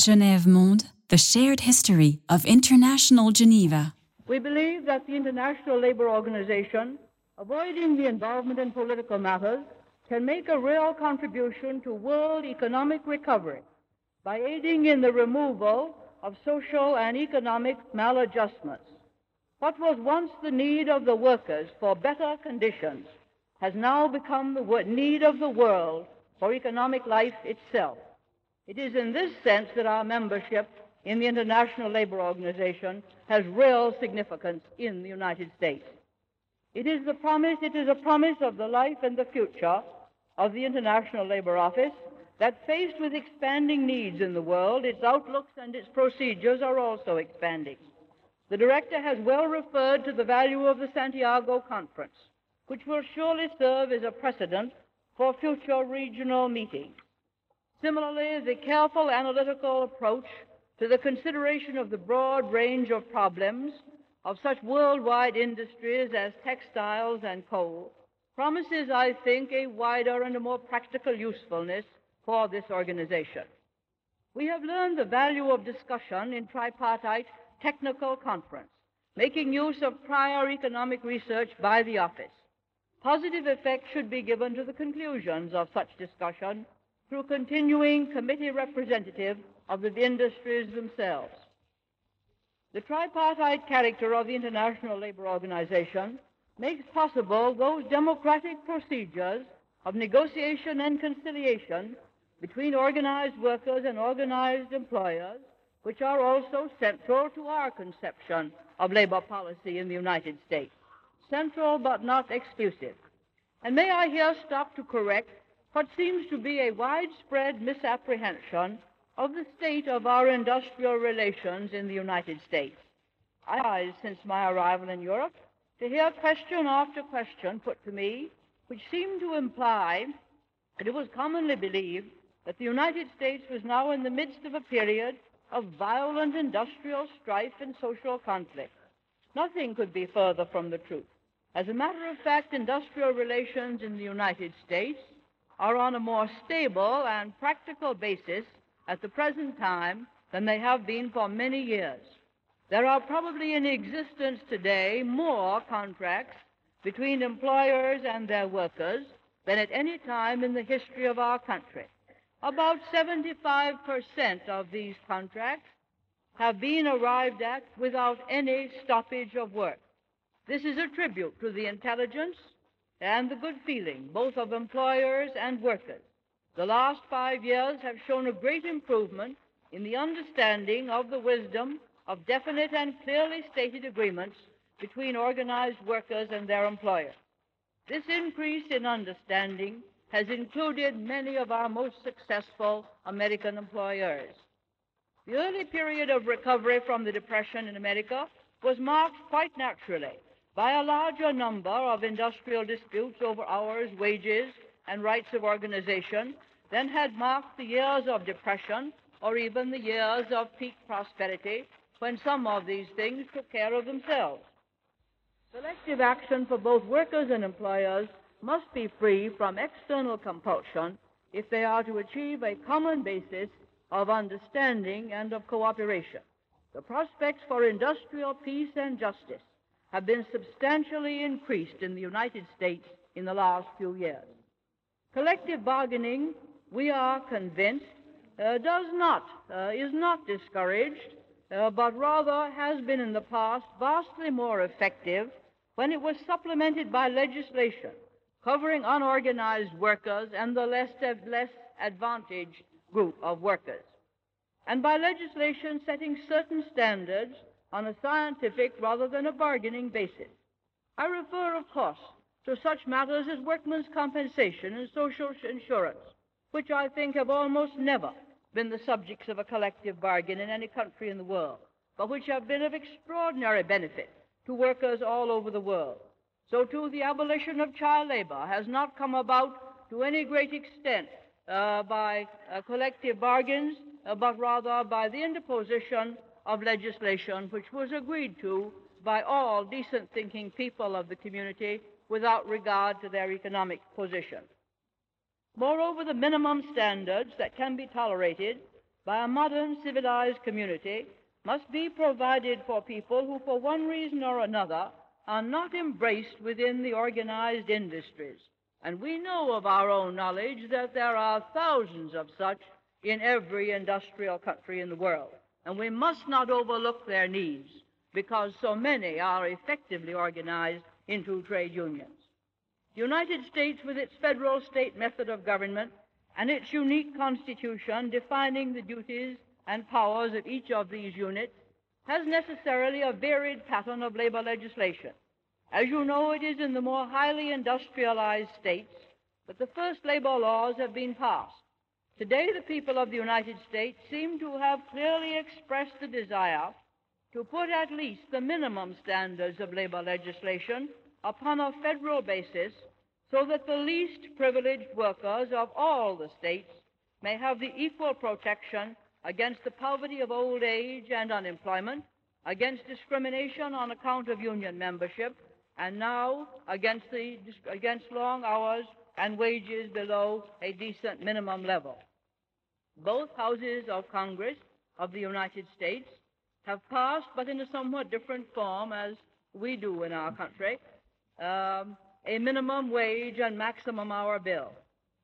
Genève Monde, the shared history of International Geneva. We believe that the International Labor Organization, avoiding the involvement in political matters, can make a real contribution to world economic recovery by aiding in the removal of social and economic maladjustments. What was once the need of the workers for better conditions has now become the need of the world for economic life itself. It is in this sense that our membership in the International Labor Organization has real significance in the United States. It is the promise, it is a promise of the life and the future of the International Labor Office that faced with expanding needs in the world, its outlooks and its procedures are also expanding. The director has well referred to the value of the Santiago Conference, which will surely serve as a precedent for future regional meetings. Similarly, the careful analytical approach to the consideration of the broad range of problems of such worldwide industries as textiles and coal promises, I think, a wider and a more practical usefulness for this organization. We have learned the value of discussion in tripartite technical conference, making use of prior economic research by the office. Positive effect should be given to the conclusions of such discussion through continuing committee representative of the industries themselves. The tripartite character of the International Labor Organization makes possible those democratic procedures of negotiation and conciliation between organized workers and organized employers, which are also central to our conception of labor policy in the United States. Central but not exclusive. And may I here stop to correct what seems to be a widespread misapprehension of the state of our industrial relations in the United States. I, have since my arrival in Europe, to hear question after question put to me, which seemed to imply that it was commonly believed that the United States was now in the midst of a period of violent industrial strife and social conflict. Nothing could be further from the truth. As a matter of fact, industrial relations in the United States are on a more stable and practical basis at the present time than they have been for many years. There are probably in existence today more contracts between employers and their workers than at any time in the history of our country. About 75% of these contracts have been arrived at without any stoppage of work. This is a tribute to the intelligence and the good feeling both of employers and workers. The last five years have shown a great improvement in the understanding of the wisdom of definite and clearly stated agreements between organized workers and their employers. This increase in understanding has included many of our most successful American employers. The early period of recovery from the Depression in America was marked quite naturally by a larger number of industrial disputes over hours, wages, and rights of organization than had marked the years of depression or even the years of peak prosperity when some of these things took care of themselves. Collective action for both workers and employers must be free from external compulsion if they are to achieve a common basis of understanding and of cooperation. The prospects for industrial peace and justice have been substantially increased in the United States in the last few years. Collective bargaining, we are convinced, uh, does not, uh, is not discouraged, uh, but rather has been in the past vastly more effective when it was supplemented by legislation covering unorganized workers and the less, less advantaged group of workers, and by legislation setting certain standards on a scientific rather than a bargaining basis. I refer, of course, to such matters as workmen's compensation and social insurance, which I think have almost never been the subjects of a collective bargain in any country in the world, but which have been of extraordinary benefit to workers all over the world. So, too, the abolition of child labor has not come about to any great extent uh, by uh, collective bargains, uh, but rather by the interposition of legislation which was agreed to by all decent thinking people of the community without regard to their economic position. Moreover, the minimum standards that can be tolerated by a modern civilized community must be provided for people who, for one reason or another, are not embraced within the organized industries. And we know of our own knowledge that there are thousands of such in every industrial country in the world. And we must not overlook their needs because so many are effectively organized into trade unions. The United States, with its federal state method of government and its unique constitution defining the duties and powers of each of these units, has necessarily a varied pattern of labor legislation. As you know, it is in the more highly industrialized states that the first labor laws have been passed. Today, the people of the United States seem to have clearly expressed the desire to put at least the minimum standards of labor legislation upon a federal basis so that the least privileged workers of all the states may have the equal protection against the poverty of old age and unemployment, against discrimination on account of union membership, and now against, the, against long hours and wages below a decent minimum level. Both houses of Congress of the United States have passed, but in a somewhat different form as we do in our country, um, a minimum wage and maximum hour bill.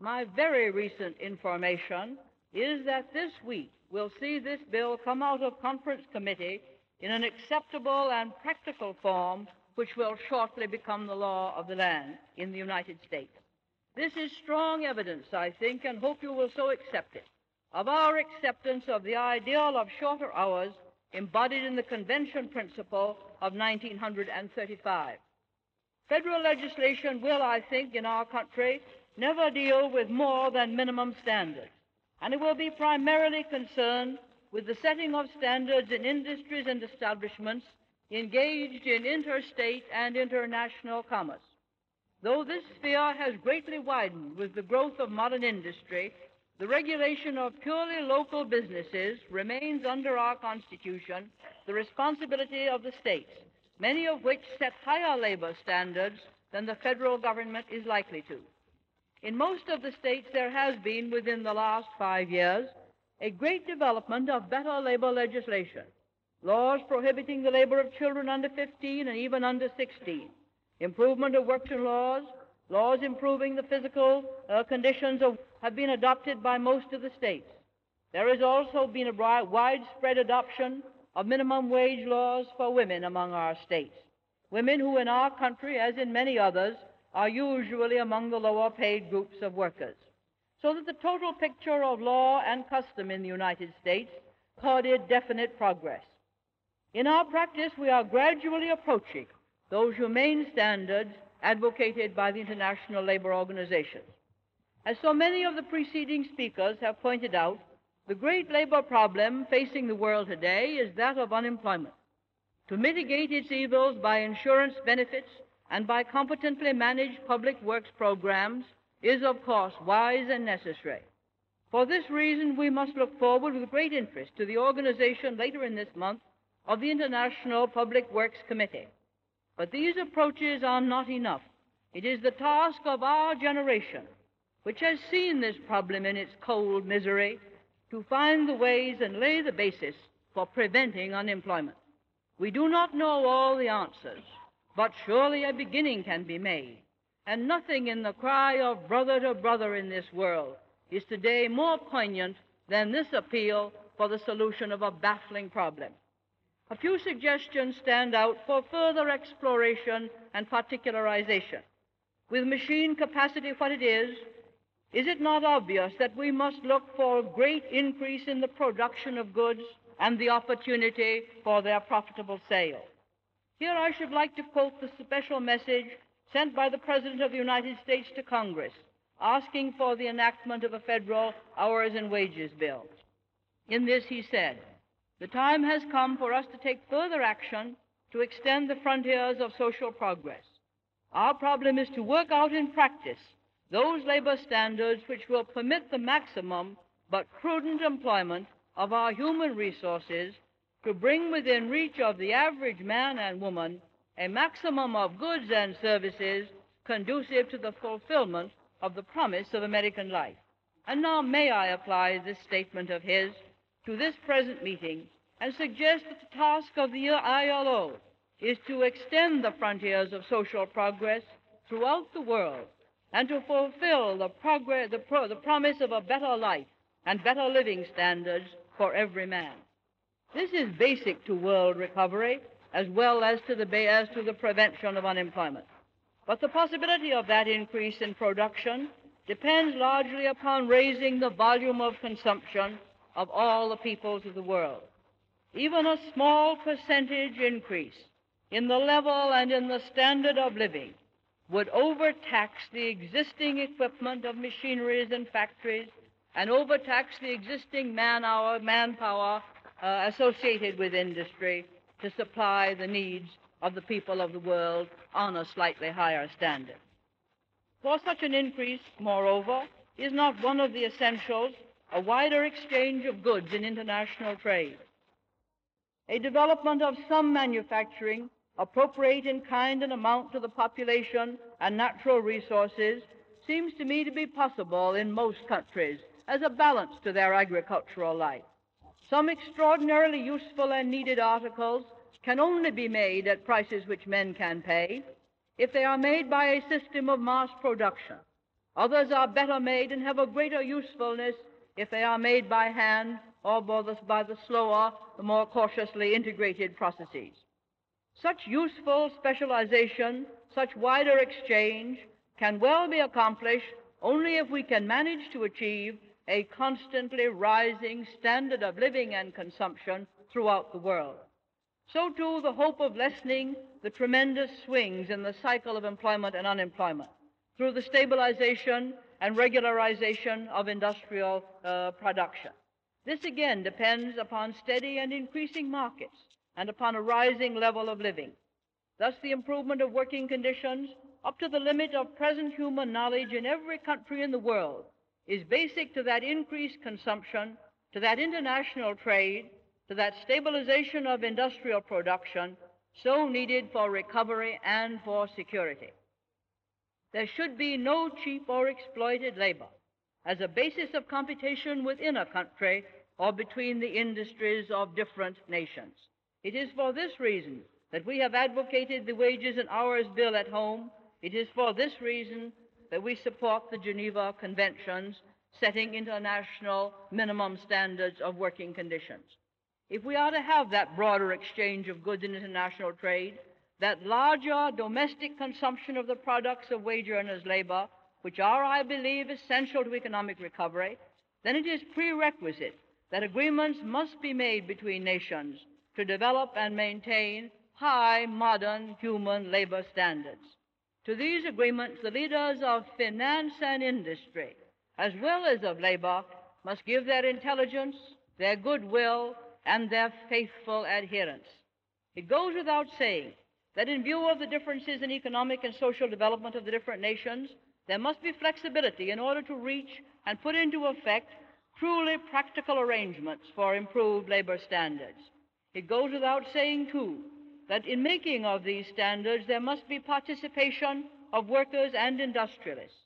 My very recent information is that this week we'll see this bill come out of conference committee in an acceptable and practical form which will shortly become the law of the land in the United States. This is strong evidence, I think, and hope you will so accept it, of our acceptance of the ideal of shorter hours embodied in the Convention principle of 1935. Federal legislation will, I think, in our country never deal with more than minimum standards, and it will be primarily concerned with the setting of standards in industries and establishments engaged in interstate and international commerce. Though this sphere has greatly widened with the growth of modern industry, the regulation of purely local businesses remains under our Constitution the responsibility of the states many of which set higher labor standards than the federal government is likely to. In most of the states, there has been, within the last five years, a great development of better labor legislation. Laws prohibiting the labor of children under 15 and even under 16. Improvement of working laws. Laws improving the physical uh, conditions of, have been adopted by most of the states. There has also been a widespread adoption of minimum wage laws for women among our states. Women who in our country, as in many others, are usually among the lower paid groups of workers. So that the total picture of law and custom in the United States recorded definite progress. In our practice, we are gradually approaching those humane standards advocated by the International Labor Organization. As so many of the preceding speakers have pointed out, the great labor problem facing the world today is that of unemployment. To mitigate its evils by insurance benefits and by competently managed public works programs is, of course, wise and necessary. For this reason, we must look forward with great interest to the organization later in this month of the International Public Works Committee. But these approaches are not enough. It is the task of our generation, which has seen this problem in its cold misery to find the ways and lay the basis for preventing unemployment. We do not know all the answers, but surely a beginning can be made. And nothing in the cry of brother to brother in this world is today more poignant than this appeal for the solution of a baffling problem. A few suggestions stand out for further exploration and particularization. With machine capacity what it is, is it not obvious that we must look for a great increase in the production of goods and the opportunity for their profitable sale? Here I should like to quote the special message sent by the President of the United States to Congress asking for the enactment of a federal hours and wages bill. In this, he said, The time has come for us to take further action to extend the frontiers of social progress. Our problem is to work out in practice those labor standards which will permit the maximum but prudent employment of our human resources to bring within reach of the average man and woman a maximum of goods and services conducive to the fulfillment of the promise of American life. And now may I apply this statement of his to this present meeting and suggest that the task of the ILO is to extend the frontiers of social progress throughout the world and to fulfill the, progress, the, pro, the promise of a better life and better living standards for every man. This is basic to world recovery as well as to the, as to the prevention of unemployment. But the possibility of that increase in production depends largely upon raising the volume of consumption of all the peoples of the world. Even a small percentage increase in the level and in the standard of living would overtax the existing equipment of machineries and factories and overtax the existing man hour, manpower uh, associated with industry to supply the needs of the people of the world on a slightly higher standard. For such an increase, moreover, is not one of the essentials a wider exchange of goods in international trade. A development of some manufacturing appropriate in kind and amount to the population and natural resources seems to me to be possible in most countries as a balance to their agricultural life. Some extraordinarily useful and needed articles can only be made at prices which men can pay if they are made by a system of mass production. Others are better made and have a greater usefulness if they are made by hand or by the, by the slower, the more cautiously integrated processes. Such useful specialization, such wider exchange can well be accomplished only if we can manage to achieve a constantly rising standard of living and consumption throughout the world. So, too, the hope of lessening the tremendous swings in the cycle of employment and unemployment through the stabilization and regularization of industrial uh, production. This again depends upon steady and increasing markets and upon a rising level of living. Thus, the improvement of working conditions up to the limit of present human knowledge in every country in the world is basic to that increased consumption, to that international trade, to that stabilization of industrial production so needed for recovery and for security. There should be no cheap or exploited labor as a basis of competition within a country or between the industries of different nations. It is for this reason that we have advocated the wages and hours bill at home. It is for this reason that we support the Geneva Conventions setting international minimum standards of working conditions. If we are to have that broader exchange of goods in international trade, that larger domestic consumption of the products of wage earners' labor, which are, I believe, essential to economic recovery, then it is prerequisite that agreements must be made between nations to develop and maintain high modern human labor standards. To these agreements, the leaders of finance and industry, as well as of labor, must give their intelligence, their goodwill, and their faithful adherence. It goes without saying that in view of the differences in economic and social development of the different nations, there must be flexibility in order to reach and put into effect truly practical arrangements for improved labor standards. It goes without saying, too, that in making of these standards there must be participation of workers and industrialists.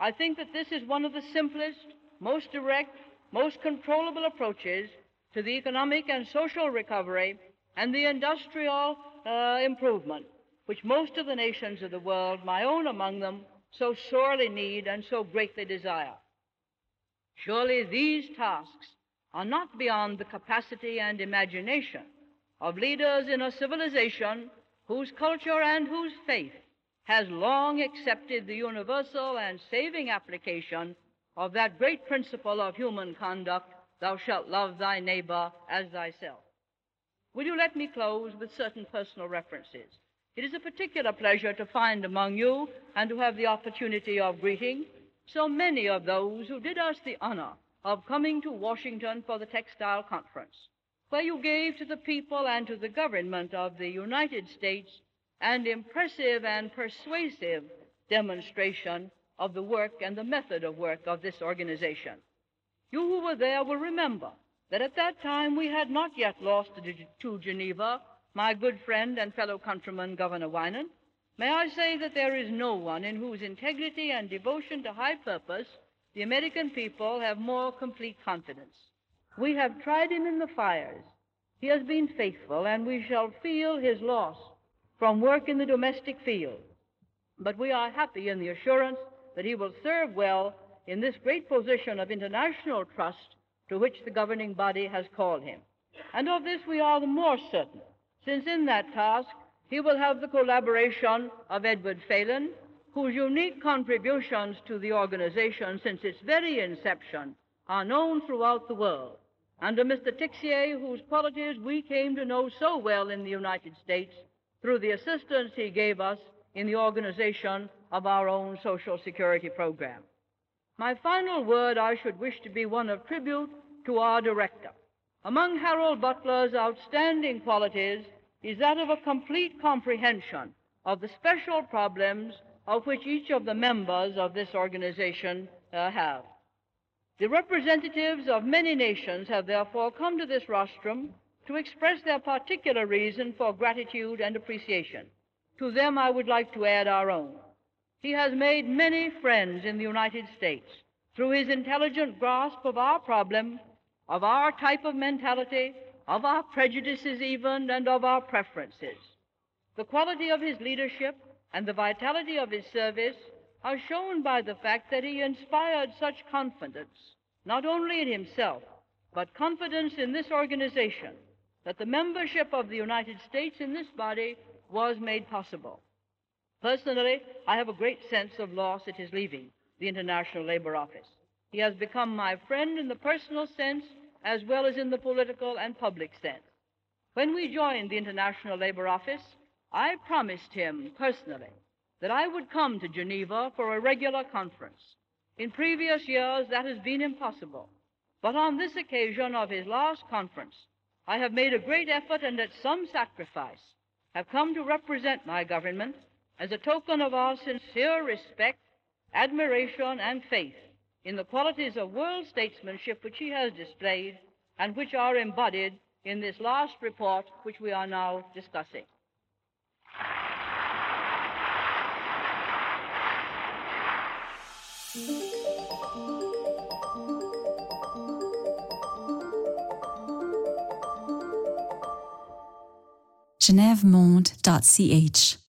I think that this is one of the simplest, most direct, most controllable approaches to the economic and social recovery and the industrial uh, improvement which most of the nations of the world, my own among them, so sorely need and so greatly desire. Surely these tasks are not beyond the capacity and imagination of leaders in a civilization whose culture and whose faith has long accepted the universal and saving application of that great principle of human conduct, thou shalt love thy neighbor as thyself. Will you let me close with certain personal references? It is a particular pleasure to find among you and to have the opportunity of greeting so many of those who did us the honor of coming to Washington for the Textile Conference where you gave to the people and to the government of the United States an impressive and persuasive demonstration of the work and the method of work of this organization. You who were there will remember that at that time we had not yet lost to Geneva my good friend and fellow countryman, Governor Winant. May I say that there is no one in whose integrity and devotion to high purpose the American people have more complete confidence. We have tried him in the fires. He has been faithful, and we shall feel his loss from work in the domestic field. But we are happy in the assurance that he will serve well in this great position of international trust to which the governing body has called him. And of this we are the more certain, since in that task he will have the collaboration of Edward Phelan, whose unique contributions to the organization since its very inception are known throughout the world, and of Mr. Tixier, whose qualities we came to know so well in the United States through the assistance he gave us in the organization of our own Social Security program. My final word I should wish to be one of tribute to our director. Among Harold Butler's outstanding qualities is that of a complete comprehension of the special problems of which each of the members of this organization uh, have. The representatives of many nations have therefore come to this rostrum to express their particular reason for gratitude and appreciation. To them I would like to add our own. He has made many friends in the United States through his intelligent grasp of our problem, of our type of mentality, of our prejudices even, and of our preferences. The quality of his leadership and the vitality of his service are shown by the fact that he inspired such confidence, not only in himself, but confidence in this organization, that the membership of the United States in this body was made possible. Personally, I have a great sense of loss at his leaving the International Labor Office. He has become my friend in the personal sense as well as in the political and public sense. When we joined the International Labor Office, I promised him personally that I would come to Geneva for a regular conference. In previous years, that has been impossible. But on this occasion of his last conference, I have made a great effort and at some sacrifice have come to represent my government as a token of our sincere respect, admiration, and faith in the qualities of world statesmanship which he has displayed and which are embodied in this last report which we are now discussing. genevemonde.ch